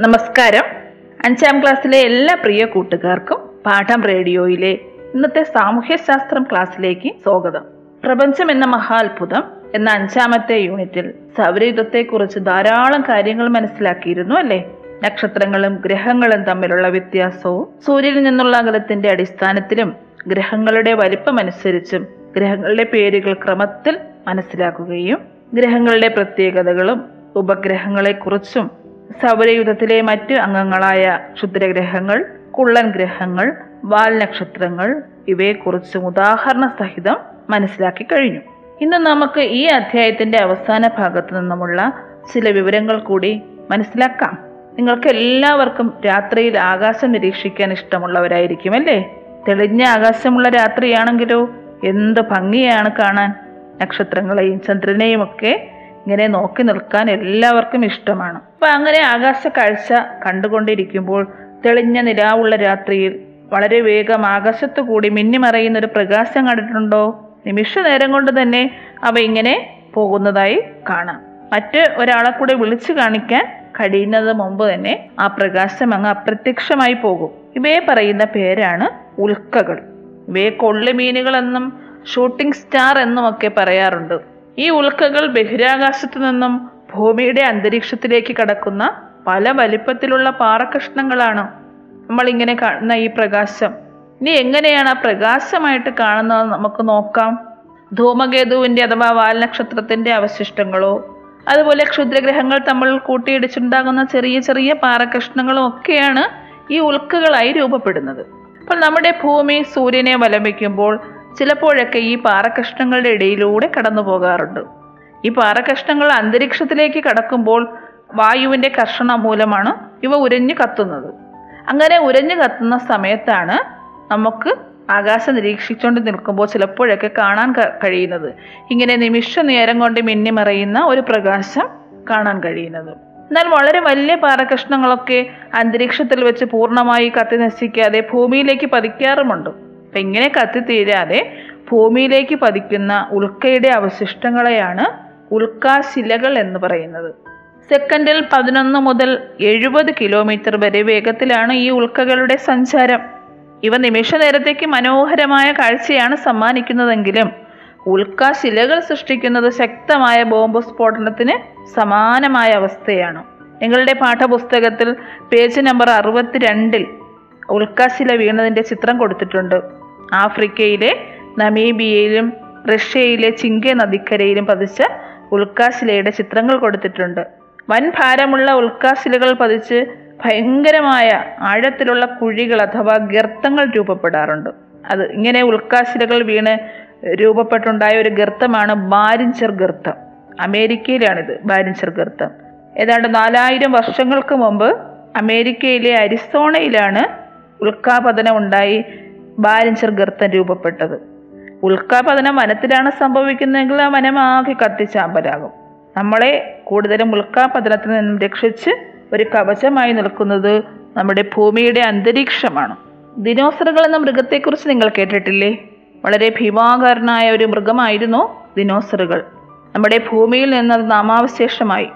നമസ്കാരം. അഞ്ചാം ക്ലാസ്സിലെ എല്ലാ പ്രിയ കൂട്ടുകാർക്കും പാഠം റേഡിയോയിലെ ഇന്നത്തെ സാമൂഹ്യശാസ്ത്രം ക്ലാസ്സിലേക്ക് സ്വാഗതം. പ്രപഞ്ചം എന്ന മഹാത്ഭുതം എന്ന അഞ്ചാമത്തെ യൂണിറ്റിൽ സൗരയുധത്തെക്കുറിച്ച് ധാരാളം കാര്യങ്ങൾ മനസ്സിലാക്കിയിരുന്നു അല്ലേ? നക്ഷത്രങ്ങളും ഗ്രഹങ്ങളും തമ്മിലുള്ള വ്യത്യാസവും സൂര്യനിൽ നിന്നുള്ള അകലത്തിന്റെ അടിസ്ഥാനത്തിലും ഗ്രഹങ്ങളുടെ വലിപ്പമനുസരിച്ചും ഗ്രഹങ്ങളുടെ പേരുകൾ ക്രമത്തിൽ മനസ്സിലാക്കുകയും ഗ്രഹങ്ങളുടെ പ്രത്യേകതകളും ഉപഗ്രഹങ്ങളെക്കുറിച്ചും സൗരയുധത്തിലെ മറ്റ് അംഗങ്ങളായ ക്ഷുദ്രഗ്രഹങ്ങൾ കുള്ളൻ ഗ്രഹങ്ങൾ വാൽ നക്ഷത്രങ്ങൾ ഇവയെക്കുറിച്ചും ഉദാഹരണ സഹിതം മനസ്സിലാക്കി കഴിഞ്ഞു. ഇന്ന് നമുക്ക് ഈ അധ്യായത്തിന്റെ അവസാന ഭാഗത്തു നിന്നുമുള്ള ചില വിവരങ്ങൾ കൂടി മനസ്സിലാക്കാം. നിങ്ങൾക്ക് എല്ലാവർക്കും രാത്രിയിൽ ആകാശം നിരീക്ഷിക്കാൻ ഇഷ്ടമുള്ളവരായിരിക്കും അല്ലേ തെളിഞ്ഞ ആകാശമുള്ള രാത്രിയാണെങ്കിലോ? എന്ത് ഭംഗിയാണ് കാണാൻ? നക്ഷത്രങ്ങളെയും ചന്ദ്രനെയും ഒക്കെ ഇങ്ങനെ നോക്കി നിൽക്കാൻ എല്ലാവർക്കും ഇഷ്ടമാണ്. അപ്പൊ അങ്ങനെ ആകാശ കാഴ്ച കണ്ടുകൊണ്ടിരിക്കുമ്പോൾ തെളിഞ്ഞ നിലാവുള്ള രാത്രിയിൽ വളരെ വേഗം ആകാശത്തു കൂടി മിന്നിമറയുന്ന ഒരു പ്രകാശം കണ്ടിട്ടുണ്ടോ? നിമിഷ നേരം കൊണ്ട് തന്നെ അവ ഇങ്ങനെ പോകുന്നതായി കാണാം. മറ്റ് ഒരാളെ കൂടെ വിളിച്ചു കാണിക്കാൻ കഴിയുന്നത് മുമ്പ് തന്നെ ആ പ്രകാശം അങ്ങ് അപ്രത്യക്ഷമായി പോകും. ഇവയെ പറയുന്ന പേരാണ് ഉൽക്കകൾ. ഇവയെ കൊള്ളുമീനുകളെന്നും ഷൂട്ടിംഗ് സ്റ്റാർ എന്നും ഒക്കെ പറയാറുണ്ട്. ഈ ഉൽക്കകൾ ബഹിരാകാശത്തു നിന്നും ഭൂമിയുടെ അന്തരീക്ഷത്തിലേക്ക് കടക്കുന്ന പല വലിപ്പത്തിലുള്ള പാറകഷ്ണങ്ങളാണ് നമ്മൾ ഇങ്ങനെ കാണുന്ന ഈ പ്രകാശം. ഇനി എങ്ങനെയാണ് ആ പ്രകാശമായിട്ട് കാണുന്നത് നമുക്ക് നോക്കാം. ധൂമകേതുവിന്റെ അഥവാ വാൽനക്ഷത്രത്തിന്റെ അവശിഷ്ടങ്ങളോ അതുപോലെ ക്ഷുദ്രഗ്രഹങ്ങൾ തമ്മിൽ കൂട്ടിയിടിച്ചുണ്ടാകുന്ന ചെറിയ ചെറിയ പാറകഷ്ണങ്ങളും ഒക്കെയാണ് ഈ ഉൽക്കകളായി രൂപപ്പെടുന്നത്. അപ്പോൾ നമ്മുടെ ഭൂമി സൂര്യനെ വലമിക്കുമ്പോൾ ചിലപ്പോഴൊക്കെ ഈ പാറകഷ്ണങ്ങളുടെ ഇടയിലൂടെ കടന്നു പോകാറുണ്ട് ഈ പാറകഷ്ണങ്ങൾ അന്തരീക്ഷത്തിലേക്ക് കടക്കുമ്പോൾ വായുവിന്റെ കർഷണം മൂലമാണ് ഇവ ഉരഞ്ഞു കത്തുന്നത്. അങ്ങനെ ഉരഞ്ഞു കത്തുന്ന സമയത്താണ് നമുക്ക് ആകാശം നിരീക്ഷിച്ചുകൊണ്ട് നിൽക്കുമ്പോൾ ചിലപ്പോഴൊക്കെ കാണാൻ കഴിയുന്നത്. ഇങ്ങനെ നിമിഷ നേരം കൊണ്ട് മിന്നിമറയുന്ന ഒരു പ്രകാശം കാണാൻ കഴിയുന്നത്. എന്നാൽ വളരെ വലിയ പാറകഷ്ണങ്ങളൊക്കെ അന്തരീക്ഷത്തിൽ വെച്ച് പൂർണമായി കത്തി നശിക്കാതെ ഭൂമിയിലേക്ക് പതിക്കാറുമുണ്ട്. അപ്പം ഇങ്ങനെ കത്തിത്തീരാതെ ഭൂമിയിലേക്ക് പതിക്കുന്ന ഉൽക്കയുടെ അവശിഷ്ടങ്ങളെയാണ് ഉൽക്കാശിലകൾ എന്ന് പറയുന്നത്. സെക്കൻഡിൽ പതിനൊന്ന് മുതൽ എഴുപത് കിലോമീറ്റർ വരെ വേഗത്തിലാണ് ഈ ഉൽക്കകളുടെ സഞ്ചാരം. ഇവ നിമിഷ നേരത്തേക്ക് മനോഹരമായ കാഴ്ചയാണ് സമ്മാനിക്കുന്നതെങ്കിലും ഉൽക്കാശിലകൾ സൃഷ്ടിക്കുന്നത് ശക്തമായ ബോംബ് സ്ഫോടനത്തിന് സമാനമായ അവസ്ഥയാണ്. നിങ്ങളുടെ പാഠപുസ്തകത്തിൽ പേജ് നമ്പർ അറുപത്തിരണ്ടിൽ ഉൽക്കാശില വീണതിന്റെ ചിത്രം കൊടുത്തിട്ടുണ്ട്. ആഫ്രിക്കയിലെ നമീബിയയിലും റഷ്യയിലെ ചിങ്കെ നദിക്കരയിലും പതിച്ച ഉൽക്കാശിലയുടെ ചിത്രങ്ങൾ കൊടുത്തിട്ടുണ്ട്. വൻ ഭാരമുള്ള ഉൽക്കാശിലകൾ പതിച്ച് ഭയങ്കരമായ ആഴത്തിലുള്ള കുഴികൾ അഥവാ ഗർത്തങ്ങൾ രൂപപ്പെടാറുണ്ട്. അത് ഇങ്ങനെ ഉൽക്കാശിലകൾ വീണ് രൂപപ്പെട്ടുണ്ടായ ഒരു ഗർത്തമാണ് ബാരിഞ്ചർ ഗർത്തം. അമേരിക്കയിലാണിത് ബാരിഞ്ചർ ഗർത്തം. ഏതാണ്ട് നാലായിരം വർഷങ്ങൾക്ക് മുമ്പ് അമേരിക്കയിലെ അരിസോണയിലാണ് ഉൽക്കാപതനം ഉണ്ടായി. ബാരിഞ്ചർ ഗർത്തം രൂപപ്പെട്ടത്. ഉൽക്കാപതനം വനത്തിലാണ് സംഭവിക്കുന്നതെങ്കിൽ ആ വനമാകെ കത്തിച്ചാമ്പലാകും. നമ്മളെ കൂടുതലും ഉൽക്കാപതനത്തിൽ നിന്നും രക്ഷിച്ച് ഒരു കവചമായി നിൽക്കുന്നത് നമ്മുടെ ഭൂമിയുടെ അന്തരീക്ഷമാണ്. ദിനോസറുകൾ എന്ന മൃഗത്തെക്കുറിച്ച് നിങ്ങൾ കേട്ടിട്ടില്ലേ? വളരെ ഭീമാകാരനായ ഒരു മൃഗമായിരുന്നു ദിനോസറുകൾ. നമ്മുടെ ഭൂമിയിൽ നിന്ന് അത് നാമാവശേഷമായി.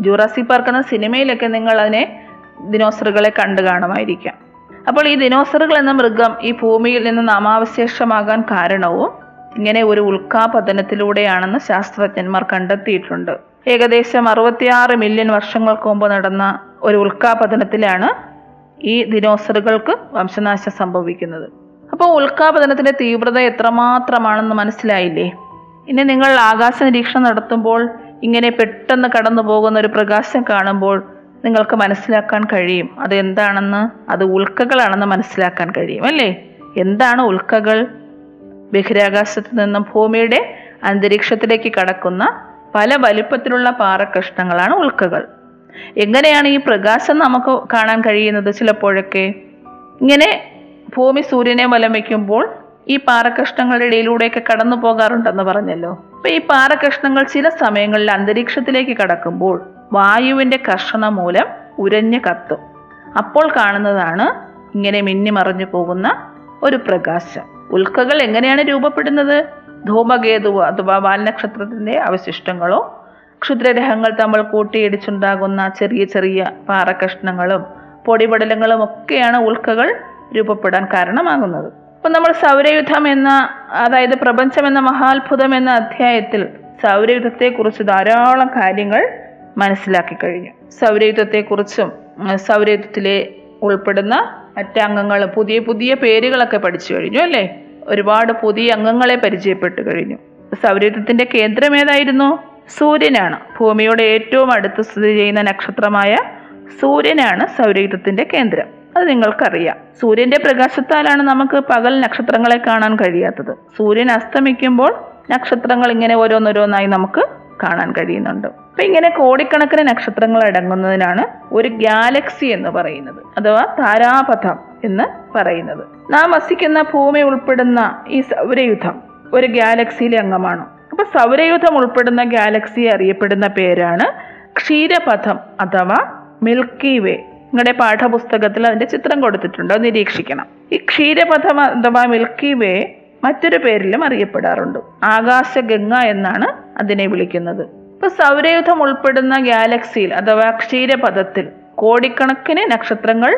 ജൂറാസി പാർക്ക് എന്ന സിനിമയിലൊക്കെ നിങ്ങൾ അതിനെ ദിനോസറുകളെ കണ്ടു കാണുമായിരിക്കാം. അപ്പോൾ ഈ ദിനോസറുകൾ എന്ന മൃഗം ഈ ഭൂമിയിൽ നിന്ന് നാമാവശേഷമാകാൻ കാരണവും ഇങ്ങനെ ഒരു ഉൽക്കാപതനത്തിലൂടെയാണെന്ന് ശാസ്ത്രജ്ഞന്മാർ കണ്ടെത്തിയിട്ടുണ്ട്. ഏകദേശം അറുപത്തിയാറ് മില്യൺ വർഷങ്ങൾക്ക് മുമ്പ് നടന്ന ഒരു ഉൽക്കാപതനത്തിലാണ് ഈ ദിനോസറുകൾക്ക് വംശനാശം സംഭവിക്കുന്നത്. അപ്പോൾ ഉൽക്കാപതനത്തിന്റെ തീവ്രത എത്രമാത്രമാണെന്ന് മനസ്സിലായില്ലേ? ഇനി നിങ്ങൾ ആകാശ നിരീക്ഷണം നടത്തുമ്പോൾ ഇങ്ങനെ പെട്ടെന്ന് കടന്നു പോകുന്ന ഒരു പ്രകാശം കാണുമ്പോൾ നിങ്ങൾക്ക് മനസ്സിലാക്കാൻ കഴിയും. അത് എന്താണെന്ന് അത് ഉൽക്കകളാണെന്ന് മനസ്സിലാക്കാൻ കഴിയും അല്ലേ? എന്താണ് ഉൽക്കകൾ? ബഹിരാകാശത്ത് നിന്നും ഭൂമിയുടെ അന്തരീക്ഷത്തിലേക്ക് കടക്കുന്ന പല വലിപ്പത്തിലുള്ള പാറക്കഷ്ണങ്ങളാണ് ഉൽക്കകൾ. എങ്ങനെയാണ് ഈ പ്രകാശം നമുക്ക് കാണാൻ കഴിയുന്നത് ചിലപ്പോഴൊക്കെ? ഇങ്ങനെ ഭൂമി സൂര്യനെ വലം വയ്ക്കുമ്പോൾ ഈ പാറക്കഷ്ണങ്ങളുടെ ഇടയിലൂടെയൊക്കെ കടന്നു പോകാറുണ്ടെന്ന് പറഞ്ഞല്ലോ. അപ്പൊ ഈ പാറക്കഷ്ണങ്ങൾ ചില സമയങ്ങളിൽ അന്തരീക്ഷത്തിലേക്ക് കടക്കുമ്പോൾ വായുവിന്റെ കർഷണം മൂലം ഉരഞ്ഞു കത്തും. അപ്പോൾ കാണുന്നതാണ് ഇങ്ങനെ മിന്നിമറഞ്ഞു പോകുന്ന ഒരു പ്രകാശം. ഉൽക്കകൾ എങ്ങനെയാണ് രൂപപ്പെടുന്നത്? ധൂമകേതു അഥവാ വാൽനക്ഷത്രത്തിന്റെ അവശിഷ്ടങ്ങളോ ക്ഷുദ്രഗ്രഹങ്ങൾ തമ്മിൽ കൂട്ടിയിടിച്ചുണ്ടാകുന്ന ചെറിയ ചെറിയ പാറക്കഷ്ണങ്ങളും പൊടിപടലങ്ങളും ഒക്കെയാണ് ഉൽക്കകൾ രൂപപ്പെടാൻ കാരണമാകുന്നത്. അപ്പം നമ്മൾ സൗരയുദ്ധം എന്ന അതായത് പ്രപഞ്ചം എന്ന മഹാത്ഭുതം എന്ന അധ്യായത്തിൽ സൗരയുദ്ധത്തെക്കുറിച്ച് ധാരാളം കാര്യങ്ങൾ മനസ്സിലാക്കി കഴിഞ്ഞു. സൗരയുദ്ധത്തെക്കുറിച്ചും സൗരയുദ്ധത്തിലെ ഉൾപ്പെടുന്ന മറ്റംഗങ്ങൾ പുതിയ പുതിയ പേരുകളൊക്കെ പഠിച്ചു കഴിഞ്ഞു അല്ലേ? ഒരുപാട് പുതിയ അംഗങ്ങളെ പരിചയപ്പെട്ടു കഴിഞ്ഞു. സൗരയുദ്ധത്തിന്റെ കേന്ദ്രം ഏതായിരുന്നു? സൂര്യനാണ്. ഭൂമിയോട് ഏറ്റവും അടുത്ത് സ്ഥിതി ചെയ്യുന്ന നക്ഷത്രമായ സൂര്യനാണ് സൗരയുദ്ധത്തിന്റെ കേന്ദ്രം. അത് നിങ്ങൾക്കറിയാം. സൂര്യന്റെ പ്രകാശത്താലാണ് നമുക്ക് പകൽ നക്ഷത്രങ്ങളെ കാണാൻ കഴിയാത്തത്. സൂര്യൻ അസ്തമിക്കുമ്പോൾ നക്ഷത്രങ്ങൾ ഇങ്ങനെ ഓരോന്നോരോന്നായി നമുക്ക് കാണാൻ കഴിയുന്നുണ്ട്. അപ്പൊ ഇങ്ങനെ കോടിക്കണക്കിന് നക്ഷത്രങ്ങൾ അടങ്ങുന്നതിനാണ് ഒരു ഗാലക്സി എന്ന് പറയുന്നത് അഥവാ താരാപഥം എന്ന് പറയുന്നത്. നാം വസിക്കുന്ന ഭൂമി ഉൾപ്പെടുന്ന ഈ സൗരയുധം ഒരു ഗാലക്സിയിലെ അംഗമാണ്. അപ്പൊ സൗരയുധം ഉൾപ്പെടുന്ന ഗാലക്സി അറിയപ്പെടുന്ന പേരാണ് ക്ഷീരപഥം അഥവാ മിൽക്കി വേ നിങ്ങളുടെ പാഠപുസ്തകത്തിൽ അതിന്റെ ചിത്രം കൊടുത്തിട്ടുണ്ട് നിരീക്ഷിക്കണം. ഈ ക്ഷീരപഥം അഥവാ മിൽക്കി വേ മറ്റൊരു പേരിലും അറിയപ്പെടാറുണ്ട്. ആകാശഗംഗ എന്നാണ് അതിനെ വിളിക്കുന്നത്. ഇപ്പൊ സൗരയുധം ഉൾപ്പെടുന്ന ഗാലക്സിയിൽ അഥവാ ക്ഷീരപഥത്തിൽ കോടിക്കണക്കിന് നക്ഷത്രങ്ങൾ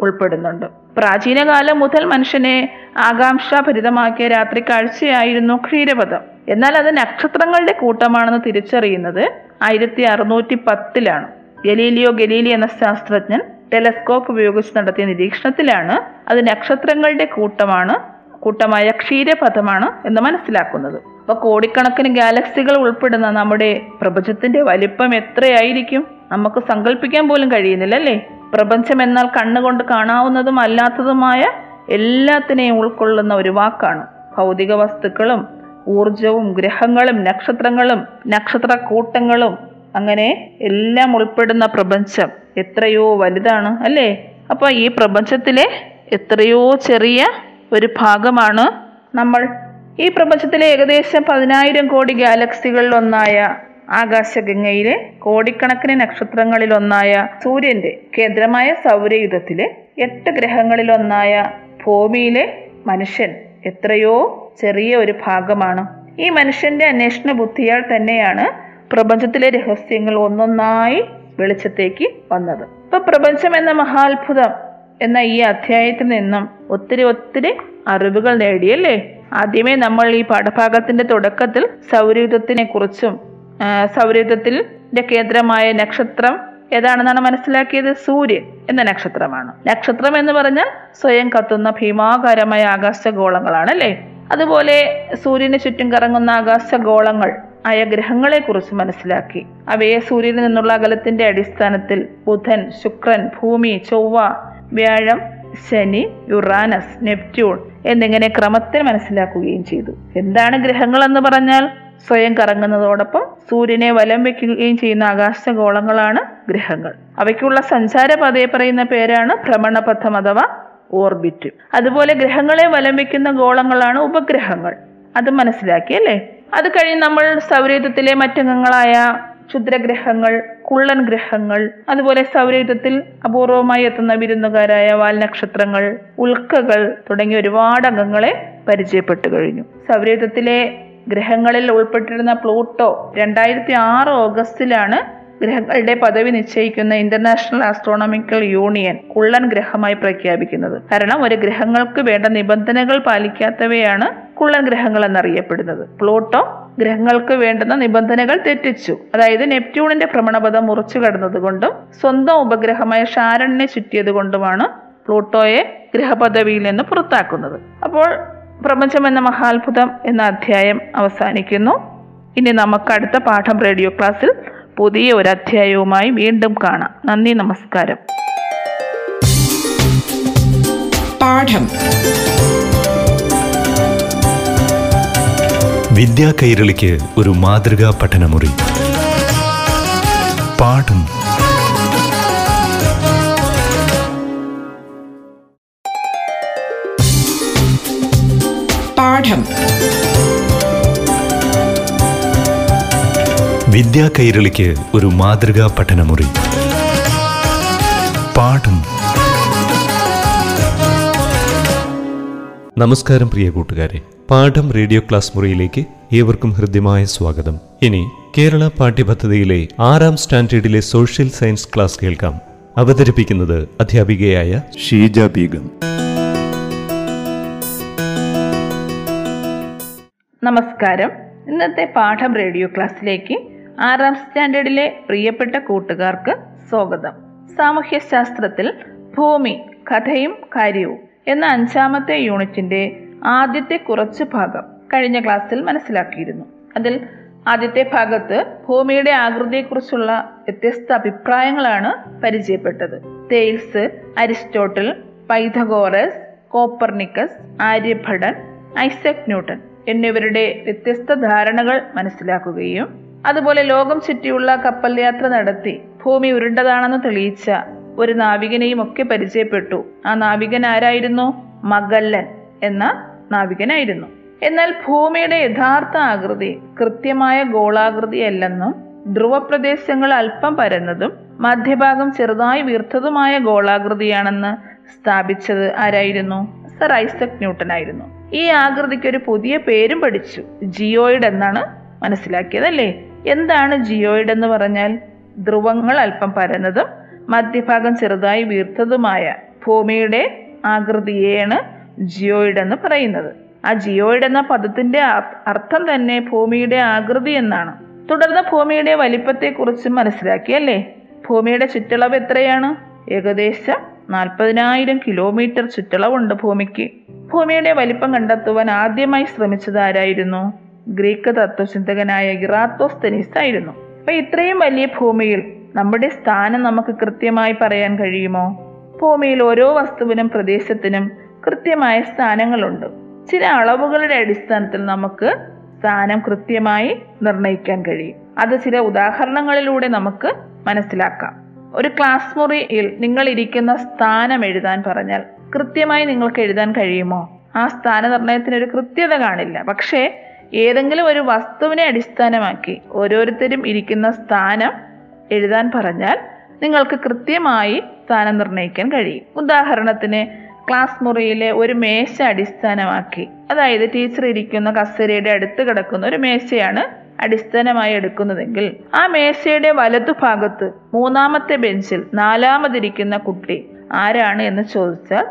ഉൾപ്പെടുന്നുണ്ട്. പ്രാചീന കാലം മുതൽ മനുഷ്യനെ ആകാംക്ഷാഭരിതമാക്കിയ രാത്രി കാഴ്ചയായിരുന്നു ക്ഷീരപഥം. എന്നാൽ അത് നക്ഷത്രങ്ങളുടെ കൂട്ടമാണെന്ന് തിരിച്ചറിയുന്നത് ആയിരത്തി അറുന്നൂറ്റി പത്തിലാണ് ഗലീലിയോ ഗലീലി എന്ന ശാസ്ത്രജ്ഞൻ ടെലസ്കോപ്പ് ഉപയോഗിച്ച് നടത്തിയ നിരീക്ഷണത്തിലാണ് അത് നക്ഷത്രങ്ങളുടെ കൂട്ടമാണ് കൂട്ടമായ ക്ഷീരപഥമാണ് എന്ന് മനസ്സിലാക്കുന്നത്. അപ്പൊ കോടിക്കണക്കിന് ഗാലക്സികൾ ഉൾപ്പെടുന്ന നമ്മുടെ പ്രപഞ്ചത്തിന്റെ വലിപ്പം എത്രയായിരിക്കും? നമുക്ക് സങ്കല്പിക്കാൻ പോലും കഴിയുന്നില്ല അല്ലേ പ്രപഞ്ചം എന്നാൽ കണ്ണുകൊണ്ട് കാണാവുന്നതും അല്ലാത്തതുമായ എല്ലാത്തിനെയും ഉൾക്കൊള്ളുന്ന ഒരു വാക്കാണ്. ഭൗതിക വസ്തുക്കളും ഊർജവും ഗ്രഹങ്ങളും നക്ഷത്രങ്ങളും നക്ഷത്ര കൂട്ടങ്ങളും അങ്ങനെ എല്ലാം ഉൾപ്പെടുന്ന പ്രപഞ്ചം എത്രയോ വലുതാണ് അല്ലേ? അപ്പൊ ഈ പ്രപഞ്ചത്തിലെ എത്രയോ ചെറിയ ഒരു ഭാഗമാണ് നമ്മൾ. ഈ പ്രപഞ്ചത്തിലെ ഏകദേശം പതിനായിരം കോടി ഗാലക്സികളിൽ ഒന്നായ ആകാശഗംഗയിലെ കോടിക്കണക്കിന് നക്ഷത്രങ്ങളിൽ ഒന്നായ സൂര്യന്റെ കേന്ദ്രമായ സൗരയുധത്തിലെ എട്ട് ഗ്രഹങ്ങളിലൊന്നായ ഭൂമിയിലെ മനുഷ്യൻ എത്രയോ ചെറിയ ഒരു ഭാഗമാണ്. ഈ മനുഷ്യന്റെ അന്വേഷണ ബുദ്ധിയാൽ തന്നെയാണ് പ്രപഞ്ചത്തിലെ രഹസ്യങ്ങൾ ഒന്നൊന്നായി വെളിച്ചത്തേക്ക് വന്നത്. ഇപ്പൊ പ്രപഞ്ചം എന്ന മഹാത്ഭുതം എന്ന ഈ അധ്യായത്തിൽ നിന്നും ഒത്തിരി ഒത്തിരി അറിവുകൾ നേടിയല്ലേ ആദ്യമേ നമ്മൾ ഈ പാഠഭാഗത്തിന്റെ തുടക്കത്തിൽ സൗരയുധത്തിനെ കുറിച്ചും സൗരയുധത്തിന്റെ കേന്ദ്രമായ നക്ഷത്രം ഏതാണെന്നാണ് മനസ്സിലാക്കിയത്? സൂര്യൻ എന്ന നക്ഷത്രമാണ്. നക്ഷത്രം എന്ന് പറഞ്ഞാൽ സ്വയം കത്തുന്ന ഭീമാകാരമായ ആകാശഗോളങ്ങളാണ് അല്ലേ? അതുപോലെ സൂര്യന് ചുറ്റും കറങ്ങുന്ന ആകാശഗോളങ്ങൾ ആയ ഗ്രഹങ്ങളെ കുറിച്ച് മനസ്സിലാക്കി. അവയെ സൂര്യനിൽ നിന്നുള്ള അകലത്തിന്റെ അടിസ്ഥാനത്തിൽ ബുധൻ ശുക്രൻ ഭൂമി ചൊവ്വ വ്യാഴം ശനി യുറാനസ് നെപ്റ്റ്യൂൺ എന്നിങ്ങനെ ക്രമത്തിൽ മനസ്സിലാക്കുകയും ചെയ്തു. എന്താണ് ഗ്രഹങ്ങൾ എന്ന് പറഞ്ഞാൽ? സ്വയം കറങ്ങുന്നതോടൊപ്പം സൂര്യനെ വലം വെക്കുകയും ചെയ്യുന്ന ആകാശഗോളങ്ങളാണ് ഗ്രഹങ്ങൾ. അവയ്ക്കുള്ള സഞ്ചാരപാതയെ പറയുന്ന പേരാണ് ഭ്രമണപഥം അഥവാ ഓർബിറ്റ്. അതുപോലെ ഗ്രഹങ്ങളെ വലം വെക്കുന്ന ഗോളങ്ങളാണ് ഉപഗ്രഹങ്ങൾ. അത് മനസ്സിലാക്കി അല്ലേ? അത് കഴിഞ്ഞ് നമ്മൾ സൗരയുധത്തിലെ മറ്റംഗങ്ങളായ ക്ഷുദ്രഗ്രഹങ്ങൾ കുള്ളൻ ഗ്രഹങ്ങൾ അതുപോലെ സൗരയുധത്തിൽ അപൂർവമായി എത്തുന്ന വിരുന്നുകാരായ വാൽനക്ഷത്രങ്ങൾ ഉൽക്കകൾ തുടങ്ങിയ ഒരുപാട് അംഗങ്ങളെ പരിചയപ്പെട്ടു കഴിഞ്ഞു. സൗരയുധത്തിലെ ഗ്രഹങ്ങളിൽ ഉൾപ്പെട്ടിരുന്ന പ്ലൂട്ടോ രണ്ടായിരത്തി ആറ് ഓഗസ്റ്റിലാണ് ഗ്രഹങ്ങളുടെ പദവി നിശ്ചയിക്കുന്ന ഇന്റർനാഷണൽ ആസ്ട്രോണമിക്കൽ യൂണിയൻ കുള്ളൻ ഗ്രഹമായി പ്രഖ്യാപിക്കുന്നത്. കാരണം ഒരു ഗ്രഹങ്ങൾക്ക് വേണ്ട നിബന്ധനകൾ പാലിക്കാത്തവയാണ് കുള്ളൻ ഗ്രഹങ്ങൾ എന്നറിയപ്പെടുന്നത് പ്ലൂട്ടോ ഗ്രഹങ്ങൾക്ക് വേണ്ടുന്ന നിബന്ധനകൾ തെറ്റിച്ചു. അതായത് നെപ്റ്റ്യൂണിന്റെ ഭ്രമണപഥം മുറിച്ചു കടന്നതുകൊണ്ടും സ്വന്തം ഉപഗ്രഹമായ ഷാരണിനെ ചുറ്റിയത് കൊണ്ടുമാണ് പ്ലൂട്ടോയെ ഗ്രഹപദവിയിൽ നിന്ന് പുറത്താക്കുന്നത്. അപ്പോൾ പ്രപഞ്ചം എന്ന മഹാത്ഭുതം എന്ന അധ്യായം അവസാനിക്കുന്നു. ഇനി നമുക്ക് അടുത്ത പാഠം റേഡിയോ ക്ലാസ്സിൽ പുതിയ ഒരു അധ്യായവുമായി വീണ്ടും കാണാം. നന്ദി നമസ്കാരം. പാഠം. വിദ്യാ കൈരളിക്ക് ഒരു മാതൃകാ പഠനമുറി. പാഠം. പാഠം. വിദ്യാ കൈരളിക്ക് ഒരു മാതൃകാ പഠനമുറി. പാഠം. നമസ്കാരം പ്രിയ കൂട്ടുകാരെ. പാഠം റേഡിയോ ക്ലാസ് മുറിയിലേക്ക് ഏവർക്കും ഹൃദ്യമായ സ്വാഗതം. ഇനി കേരള പാഠ്യപദ്ധതിയിലെ ആറാം സ്റ്റാൻഡേർഡിലെ സോഷ്യൽ സയൻസ് ക്ലാസ് കേൾക്കാം. അവതരിപ്പിക്കുന്നത് അധ്യാപികയായ ഷീജ ബീഗം. നമസ്കാരം. ഇന്നത്തെ പാഠം റേഡിയോ ക്ലാസ്സിലേക്ക് ആറാം സ്റ്റാൻഡേർഡിലെ പ്രിയപ്പെട്ട കൂട്ടുകാർക്ക് സ്വാഗതം. സാമൂഹ്യശാസ്ത്രത്തിൽ ഭൂമി കഥയും കാര്യവും എന്ന അഞ്ചാമത്തെ യൂണിറ്റിന്റെ ആദ്യത്തെ കുറച്ച് ഭാഗം കഴിഞ്ഞ ക്ലാസ്സിൽ മനസ്സിലാക്കിയിരുന്നു. അതിൽ ആദ്യത്തെ ഭാഗത്ത് ഭൂമിയുടെ ആകൃതിയെക്കുറിച്ചുള്ള വ്യത്യസ്ത അഭിപ്രായങ്ങളാണ് പരിചയപ്പെട്ടത്. Thales Aristotle Pythagoras Copernicus Aryabhata Isaac Newton എന്നിവരുടെ വ്യത്യസ്ത ധാരണകൾ മനസ്സിലാക്കുകയും അതുപോലെ ലോകം ചുറ്റിയുള്ള കപ്പൽ യാത്ര നടത്തി ഭൂമി ഉരുണ്ടതാണെന്ന് തെളിയിച്ച ഒരു നാവികനെയും ഒക്കെ പരിചയപ്പെട്ടു. ആ നാവികൻ ആരായിരുന്നു? മഗല്ലൻ എന്ന നാവികനായിരുന്നു എന്നാൽ ഭൂമിയുടെ യഥാർത്ഥ ആകൃതി കൃത്യമായ ഗോളാകൃതിയല്ലെന്നും ധ്രുവപ്രദേശങ്ങൾ അല്പം പരന്നതും മധ്യഭാഗം ചെറുതായി വീർത്തതുമായ ഗോളാകൃതിയാണെന്ന് സ്ഥാപിച്ചത് ആരായിരുന്നു? സർ ഐസക് ന്യൂട്ടൻ ആയിരുന്നു ഈ ആകൃതിക്ക് ഒരു പുതിയ പേരും പഠിച്ചു. ജിയോയിഡ് എന്നാണ് മനസ്സിലാക്കിയതല്ലേ? എന്താണ് ജിയോയിഡ് എന്ന് പറഞ്ഞാൽ? ധ്രുവങ്ങൾ അല്പം പരന്നതും മധ്യഭാഗം ചെറുതായി വീർത്തതുമായ ഭൂമിയുടെ ആകൃതിയെയാണ് ജിയോയിഡ് എന്ന് പറയുന്നത്. ആ ജിയോയിഡ് എന്ന പദത്തിന്റെ അർത്ഥം തന്നെ ഭൂമിയുടെ ആകൃതി എന്നാണ്. തുടർന്ന് ഭൂമിയുടെ വലിപ്പത്തെക്കുറിച്ചും മനസ്സിലാക്കി അല്ലേ ഭൂമിയുടെ ചുറ്റളവ് എത്രയാണ്? ഏകദേശം നാൽപ്പതിനായിരം കിലോമീറ്റർ ചുറ്റളവുണ്ട് ഭൂമിക്ക്. ഭൂമിയുടെ വലിപ്പം കണ്ടെത്തുവാൻ ആദ്യമായി ശ്രമിച്ചത് ആരായിരുന്നു? ഗ്രീക്ക് തത്വചിന്തകനായ ഇറാത്തോസ്തനീസ് ആയിരുന്നു. അപ്പൊ ഇത്രയും വലിയ ഭൂമിയിൽ നമ്മുടെ സ്ഥാനം നമുക്ക് കൃത്യമായി പറയാൻ കഴിയുമോ? ഭൂമിയിൽ ഓരോ വസ്തുവിനും പ്രദേശത്തിനും കൃത്യമായ സ്ഥാനങ്ങളുണ്ട്. ചില അളവുകളുടെ അടിസ്ഥാനത്തിൽ നമുക്ക് സ്ഥാനം കൃത്യമായി നിർണയിക്കാൻ കഴിയും. അത് ചില ഉദാഹരണങ്ങളിലൂടെ നമുക്ക് മനസ്സിലാക്കാം. ഒരു ക്ലാസ് മുറിയിൽ നിങ്ങൾ ഇരിക്കുന്ന സ്ഥാനം എഴുതാൻ പറഞ്ഞാൽ കൃത്യമായി നിങ്ങൾക്ക് എഴുതാൻ കഴിയുമോ? ആ സ്ഥാനനിർണയത്തിന് ഒരു കൃത്യത കാണില്ല. പക്ഷേ ഏതെങ്കിലും ഒരു വസ്തുവിനെ അടിസ്ഥാനമാക്കി ഓരോരുത്തരും ഇരിക്കുന്ന സ്ഥാനം എഴുതാൻ പറഞ്ഞാൽ നിങ്ങൾക്ക് കൃത്യമായി സ്ഥാനം നിർണയിക്കാൻ കഴിയും. ഉദാഹരണത്തിന് ക്ലാസ് മുറിയിലെ ഒരു മേശ അടിസ്ഥാനമാക്കി. അതായത് ടീച്ചർ ഇരിക്കുന്ന കസേരയുടെ അടുത്ത് കിടക്കുന്ന ഒരു മേശയാണ് അടിസ്ഥാനമായി എടുക്കുന്നതെങ്കിൽ. ആ മേശയുടെ വലതുഭാഗത്ത് മൂന്നാമത്തെ ബെഞ്ചിൽ നാലാമതിരിക്കുന്ന കുട്ടി ആരാണ് എന്ന് ചോദിച്ചാൽ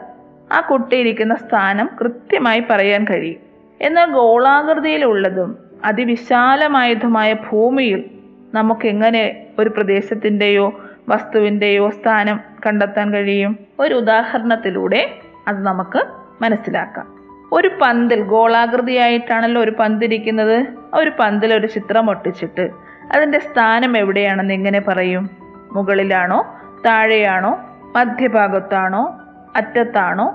ആ കുട്ടി ഇരിക്കുന്ന സ്ഥാനം കൃത്യമായി പറയാൻ കഴിയും. എന്നാൽ ഗോളാകൃതിയിലുള്ളതും അതിവിശാലമായതുമായ ഭൂമിയിൽ നമുക്കെങ്ങനെ ഒരു പ്രദേശത്തിന്റെയോ വസ്തുവിന്റെയോ സ്ഥാനം കണ്ടെത്താൻ കഴിയും? ഒരു ഉദാഹരണത്തിലൂടെ അത് നമുക്ക് മനസ്സിലാക്കാം. ഒരു പന്തിൽ ഗോളാകൃതിയായിട്ടാണല്ലോ ഒരു പന്തിരിക്കുന്നത്. ഒരു പന്തിൽ ഒരു ചിത്രം ഒട്ടിച്ചിട്ട് അതിന്റെ സ്ഥാനം എവിടെയാണെന്ന് എങ്ങനെ പറയും? മുകളിലാണോ താഴെയാണോ മധ്യഭാഗത്താണോ അറ്റത്താണോ?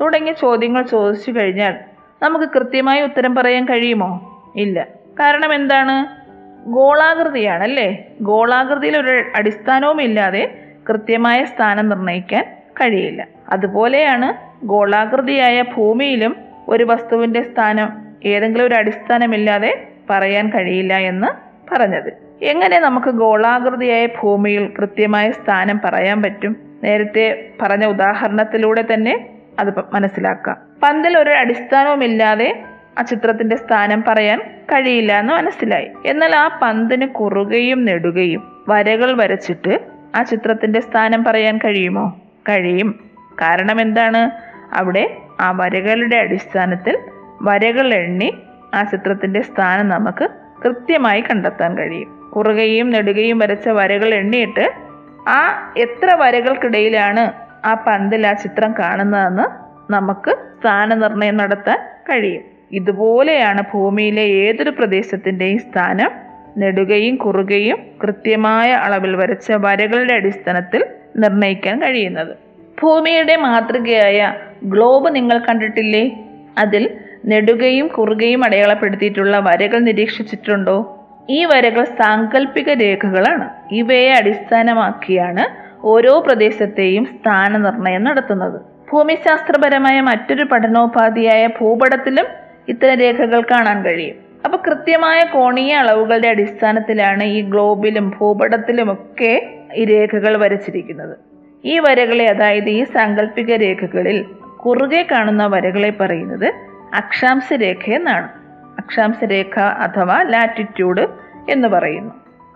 തുടങ്ങിയ ചോദ്യങ്ങൾ ചോദിച്ചു കഴിഞ്ഞാൽ നമുക്ക് കൃത്യമായി ഉത്തരം പറയാൻ കഴിയുമോ? ഇല്ല. കാരണം എന്താണ്? ഗോളാകൃതിയാണല്ലേ? ഗോളാകൃതിയിൽ ഒരു അടിസ്ഥാനവും ഇല്ലാതെ കൃത്യമായ സ്ഥാനം നിർണയിക്കാൻ കഴിയില്ല. അതുപോലെയാണ് ഗോളാകൃതിയായ ഭൂമിയിലും ഒരു വസ്തുവിന്റെ സ്ഥാനം ഏതെങ്കിലും ഒരു അടിസ്ഥാനമില്ലാതെ പറയാൻ കഴിയില്ല എന്ന് പറഞ്ഞത്. എങ്ങനെ നമുക്ക് ഗോളാകൃതിയായ ഭൂമിയിൽ കൃത്യമായ സ്ഥാനം പറയാൻ പറ്റും? നേരത്തെ പറഞ്ഞ ഉദാഹരണത്തിലൂടെ തന്നെ അത് മനസ്സിലാക്കാം. പന്തിൽ ഒരു അടിസ്ഥാനവുമില്ലാതെ ആ ചിത്രത്തിന്റെ സ്ഥാനം പറയാൻ കഴിയില്ല എന്ന് മനസ്സിലായി. എന്നാൽ ആ പന്തിന് കുറുകയും നെടുകയും വരകൾ വരച്ചിട്ട് ആ ചിത്രത്തിന്റെ സ്ഥാനം പറയാൻ കഴിയുമോ? കഴിയും. കാരണം എന്താണ്? അവിടെ ആ വരകളുടെ അടിസ്ഥാനത്തിൽ വരകൾ എണ്ണി ആ ചിത്രത്തിന്റെ സ്ഥാനം നമുക്ക് കൃത്യമായി കണ്ടെത്താൻ കഴിയും. കുറുകയും നെടുകയും വരച്ച വരകൾ എണ്ണിയിട്ട് ആ എത്ര വരകൾക്കിടയിലാണ് ആ പന്തിൽ ആ ചിത്രം കാണുന്നതെന്ന് നമുക്ക് സ്ഥാനനിർണയം നടത്താൻ കഴിയും. ഇതുപോലെയാണ് ഭൂമിയിലെ ഏതൊരു പ്രദേശത്തിന്റെയും സ്ഥാനം നെടുകയും കുറുകയും കൃത്യമായ അളവിൽ വരച്ച വരകളുടെ അടിസ്ഥാനത്തിൽ നിർണയിക്കാൻ കഴിയുന്നത്. ഭൂമിയുടെ മാതൃകയായ ഗ്ലോബ് നിങ്ങൾ കണ്ടിട്ടില്ലേ? അതിൽ നെടുകയും കുറുകയും അടയാളപ്പെടുത്തിയിട്ടുള്ള വരകൾ നിരീക്ഷിച്ചിട്ടുണ്ടോ? ഈ വരകൾ സാങ്കല്പിക രേഖകളാണ്. ഇവയെ അടിസ്ഥാനമാക്കിയാണ് ഓരോ പ്രദേശത്തെയും സ്ഥാനനിർണയം നടത്തുന്നത്. ഭൂമിശാസ്ത്രപരമായ മറ്റൊരു പഠനോപാധിയായ ഭൂപടത്തിലും ഇത്തരം രേഖകൾ കാണാൻ കഴിയും. അപ്പൊ കൃത്യമായ കോണീയ അളവുകളുടെ അടിസ്ഥാനത്തിലാണ് ഈ ഗ്ലോബിലും ഭൂപടത്തിലുമൊക്കെ ഈ രേഖകൾ വരച്ചിരിക്കുന്നത്. ഈ വരകളെ അതായത് ഈ സാങ്കല്പിക രേഖകളിൽ കുറുകെ കാണുന്ന വരകളെ പറയുന്നത് അക്ഷാംശ രേഖ എന്നാണ്. അക്ഷാംശ രേഖ അഥവാ ലാറ്റിറ്റ്യൂഡ് എന്ന് പറയുന്നു.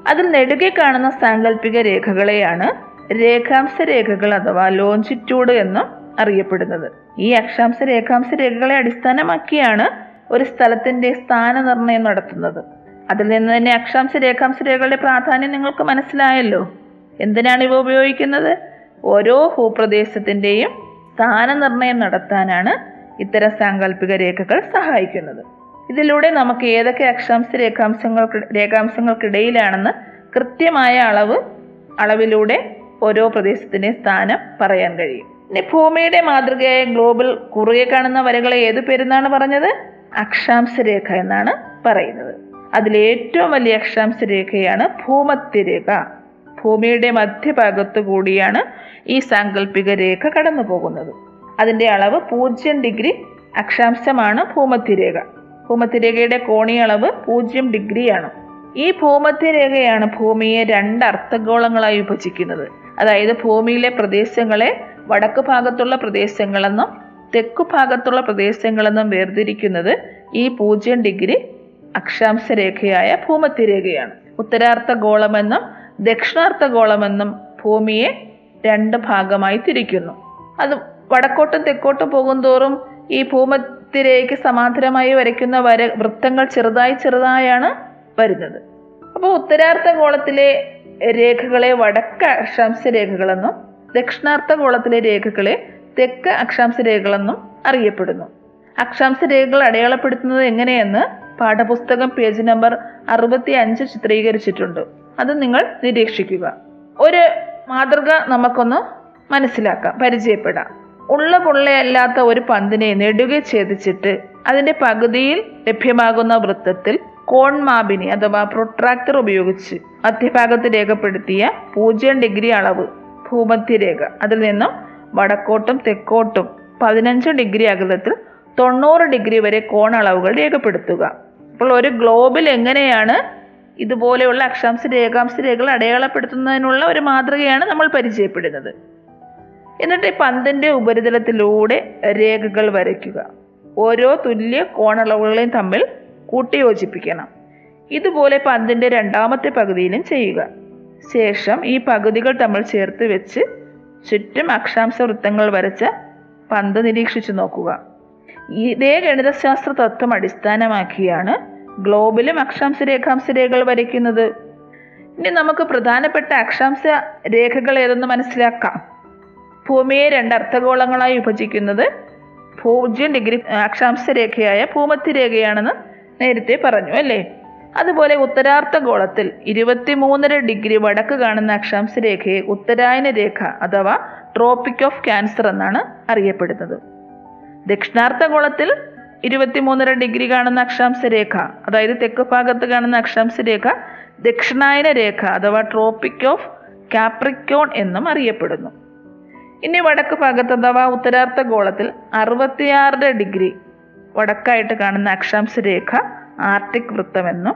അതിൽ നെടുകെ കാണുന്ന സാങ്കല്പിക രേഖകളെയാണ് രേഖാംശ രേഖകൾ അഥവാ ലോഞ്ചിറ്റ്യൂഡ് എന്നും അറിയപ്പെടുന്നത്. ഈ അക്ഷാംശ രേഖാംശ രേഖകളെ അടിസ്ഥാനമാക്കിയാണ് ഒരു സ്ഥലത്തിന്റെ സ്ഥാനനിർണയം നടത്തുന്നത്. അതിൽ നിന്ന് തന്നെ അക്ഷാംശ രേഖാംശ രേഖകളുടെ പ്രാധാന്യം നിങ്ങൾക്ക് മനസ്സിലായല്ലോ. എന്തിനാണ് ഇവ ഉപയോഗിക്കുന്നത്? ഓരോ ഭൂപ്രദേശത്തിന്റെയും സ്ഥാനനിർണയം നടത്താനാണ് ഇത്തരം സാങ്കല്പിക രേഖകൾ സഹായിക്കുന്നത്. ഇതിലൂടെ നമുക്ക് ഏതൊക്കെ അക്ഷാംശ രേഖാംശങ്ങൾക്ക് രേഖാംശങ്ങൾക്കിടയിലാണെന്ന് കൃത്യമായ അളവ് അളവിലൂടെ ഓരോ പ്രദേശത്തിന്റെ സ്ഥാനം പറയാൻ കഴിയും. ഇനി ഭൂമിയുടെ മാതൃകയായ ഗ്ലോബൽ കുറുകെ കാണുന്ന വരകളെ ഏതു പേരെന്നാണ് പറഞ്ഞത്? അക്ഷാംശ രേഖ എന്നാണ് പറയുന്നത്. അതിലേറ്റവും വലിയ അക്ഷാംശ രേഖയാണ് ഭൂമധ്യരേഖ. ഭൂമിയുടെ മധ്യഭാഗത്തു കൂടിയാണ് ഈ സാങ്കല്പിക രേഖ കടന്നു പോകുന്നത്. അതിന്റെ അളവ് പൂജ്യം ഡിഗ്രി അക്ഷാംശമാണ് ഭൂമധ്യരേഖ. ഭൂമധ്യരേഖയുടെ കോണീയ അളവ് പൂജ്യം ഡിഗ്രിയാണ്. ഈ ഭൂമധ്യരേഖയാണ് ഭൂമിയെ രണ്ട് അർത്ഥഗോളങ്ങളായി വിഭജിക്കുന്നത്. അതായത് ഭൂമിയിലെ പ്രദേശങ്ങളെ വടക്ക് ഭാഗത്തുള്ള പ്രദേശങ്ങളെന്നും തെക്കു ഭാഗത്തുള്ള പ്രദേശങ്ങളെന്നും വേർതിരിക്കുന്നത് ഈ പൂജ്യം ഡിഗ്രി അക്ഷാംശ രേഖയായ ഭൂമധ്യരേഖയാണ്. ഉത്തരാർത്ഥ ഗോളമെന്നും ദക്ഷിണാർത്ഥ ഗോളമെന്നും ഭൂമിയെ രണ്ട് ഭാഗമായി തിരിക്കുന്നു. അത് വടക്കോട്ടും തെക്കോട്ടും പോകുന്തോറും ഈ ഭൂമത്തിരേക്ക് സമാന്തരമായി വരയ്ക്കുന്ന വര വൃത്തങ്ങൾ ചെറുതായി ചെറുതായാണ് വരുന്നത്. അപ്പോൾ ഉത്തരാർത്ഥഗോളത്തിലെ രേഖകളെ വടക്ക അക്ഷാംശ രേഖകളെന്നും ദക്ഷിണാർത്ഥഗോളത്തിലെ രേഖകളെ തെക്ക് അക്ഷാംശ രേഖകളെന്നും അറിയപ്പെടുന്നു. അക്ഷാംശ രേഖകൾ അടയാളപ്പെടുത്തുന്നത് എങ്ങനെയെന്ന് പാഠപുസ്തകം പേജ് നമ്പർ അറുപത്തി അഞ്ച് ചിത്രീകരിച്ചിട്ടുണ്ട്. അത് നിങ്ങൾ നിരീക്ഷിക്കുക. ഒരു മാതൃക നമുക്കൊന്ന് മനസ്സിലാക്കാം പരിചയപ്പെടാം. ഉള്ള പൊള്ളയല്ലാത്ത ഒരു പന്തിനെ നെടുകെ ഛേദിച്ചിട്ട് അതിന്റെ പകുതിയിൽ ലഭ്യമാകുന്ന വൃത്തത്തിൽ കോൺ കോൺമാബിനി അഥവാ പ്രൊട്രാക്ടർ ഉപയോഗിച്ച് മധ്യഭാഗത്ത് രേഖപ്പെടുത്തിയ പൂജ്യം ഡിഗ്രി അളവ് ഭൂമധ്യരേഖ അതിൽ നിന്നും വടക്കോട്ടും തെക്കോട്ടും പതിനഞ്ച് ഡിഗ്രി അകലത്തിൽ തൊണ്ണൂറ് ഡിഗ്രി വരെ കോണളവുകൾ രേഖപ്പെടുത്തുക. അപ്പോൾ ഒരു ഗ്ലോബിൽ എങ്ങനെയാണ് ഇതുപോലെയുള്ള അക്ഷാംശ രേഖാംശ രേഖകൾ അടയാളപ്പെടുത്തുന്നതിനുള്ള ഒരു മാതൃകയാണ് നമ്മൾ പരിചയപ്പെടുന്നത്. എന്നിട്ട് പന്തിന്റെ ഉപരിതലത്തിലൂടെ രേഖകൾ വരയ്ക്കുക. ഓരോ തുല്യ കോണളവുകളെയും തമ്മിൽ കൂട്ടിയോജിപ്പിക്കണം. ഇതുപോലെ പന്തിന്റെ രണ്ടാമത്തെ പകുതിയിലും ചെയ്യുക. ശേഷം ഈ പകുതികൾ തമ്മിൽ ചേർത്ത് വെച്ച് ചുറ്റും അക്ഷാംശ വൃത്തങ്ങൾ വരച്ച പന്ത് നിരീക്ഷിച്ചു നോക്കുക. ഇതേ ഗണിതശാസ്ത്ര തത്വം അടിസ്ഥാനമാക്കിയാണ് ഗ്ലോബിലും അക്ഷാംശ രേഖാംശ രേഖകൾ വരയ്ക്കുന്നത്. ഇനി നമുക്ക് പ്രധാനപ്പെട്ട അക്ഷാംശ രേഖകൾ ഏതെന്ന് മനസ്സിലാക്കാം. ഭൂമിയെ രണ്ട് അർത്ഥഗോളങ്ങളായി വിഭജിക്കുന്നത് പൂജ്യം ഡിഗ്രി അക്ഷാംശ രേഖയായ ഭൂമധ്യരേഖയാണെന്ന് നേരത്തെ പറഞ്ഞു അല്ലേ? അതുപോലെ ഉത്തരാർത്ഥഗോളത്തിൽ ഇരുപത്തി ഇരുപത്തിമൂന്നര ഡിഗ്രി വടക്ക് കാണുന്ന അക്ഷാംശ രേഖയെ ഉത്തരായന രേഖ അഥവാ ട്രോപ്പിക് ഓഫ് ക്യാൻസർ എന്നാണ് അറിയപ്പെടുന്നത്. ദക്ഷിണാർത്ഥ ഗോളത്തിൽ ഇരുപത്തിമൂന്നര ഡിഗ്രി കാണുന്ന അക്ഷാംശ രേഖ. അതായത് തെക്ക് ഭാഗത്ത് കാണുന്ന അക്ഷാംശ രേഖ ദക്ഷിണായന രേഖ അഥവാ ട്രോപ്പിക് ഓഫ് കാപ്രിക്കോൺ എന്നും അറിയപ്പെടുന്നു. ഇനി വടക്ക് ഭാഗത്ത് അഥവാ ഉത്തരാർത്ഥ ഗോളത്തിൽ അറുപത്തിയാറര ഡിഗ്രി വടക്കായിട്ട് കാണുന്ന അക്ഷാംശ രേഖ ആർട്ടിക് വൃത്തമെന്നും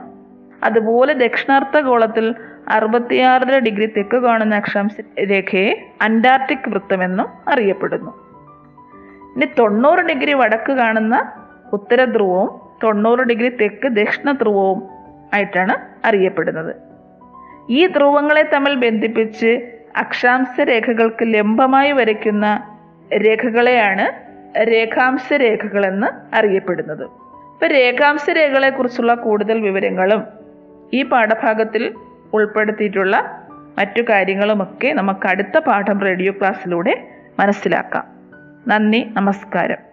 അതുപോലെ ദക്ഷിണാർത്ഥ ഗോളത്തിൽ അറുപത്തിയാറര ഡിഗ്രി തെക്ക് കാണുന്ന അക്ഷാംശ രേഖയെ അന്റാർട്ടിക് വൃത്തമെന്നും അറിയപ്പെടുന്നു. ഇനി തൊണ്ണൂറ് ഡിഗ്രി വടക്ക് കാണുന്ന ഉത്തര ധ്രുവവും തൊണ്ണൂറ് ഡിഗ്രി തെക്ക് ദക്ഷിണ ധ്രുവവും ആയിട്ടാണ് അറിയപ്പെടുന്നത്. ഈ ധ്രുവങ്ങളെ തമ്മിൽ ബന്ധിപ്പിച്ച് അക്ഷാംശ രേഖകൾക്ക് ലംബമായി വരയ്ക്കുന്ന രേഖകളെയാണ് രേഖാംശ രേഖകളെന്ന് അറിയപ്പെടുന്നത്. ഇപ്പൊ രേഖാംശ രേഖകളെക്കുറിച്ചുള്ള കൂടുതൽ വിവരങ്ങളും ഈ പാഠഭാഗത്തിൽ ഉൾപ്പെടുത്തിയിട്ടുള്ള മറ്റു കാര്യങ്ങളുമൊക്കെ നമുക്ക് അടുത്ത പാഠം റേഡിയോ ക്ലാസ്സിലൂടെ മനസ്സിലാക്കാം. നന്ദി നമസ്കാരം.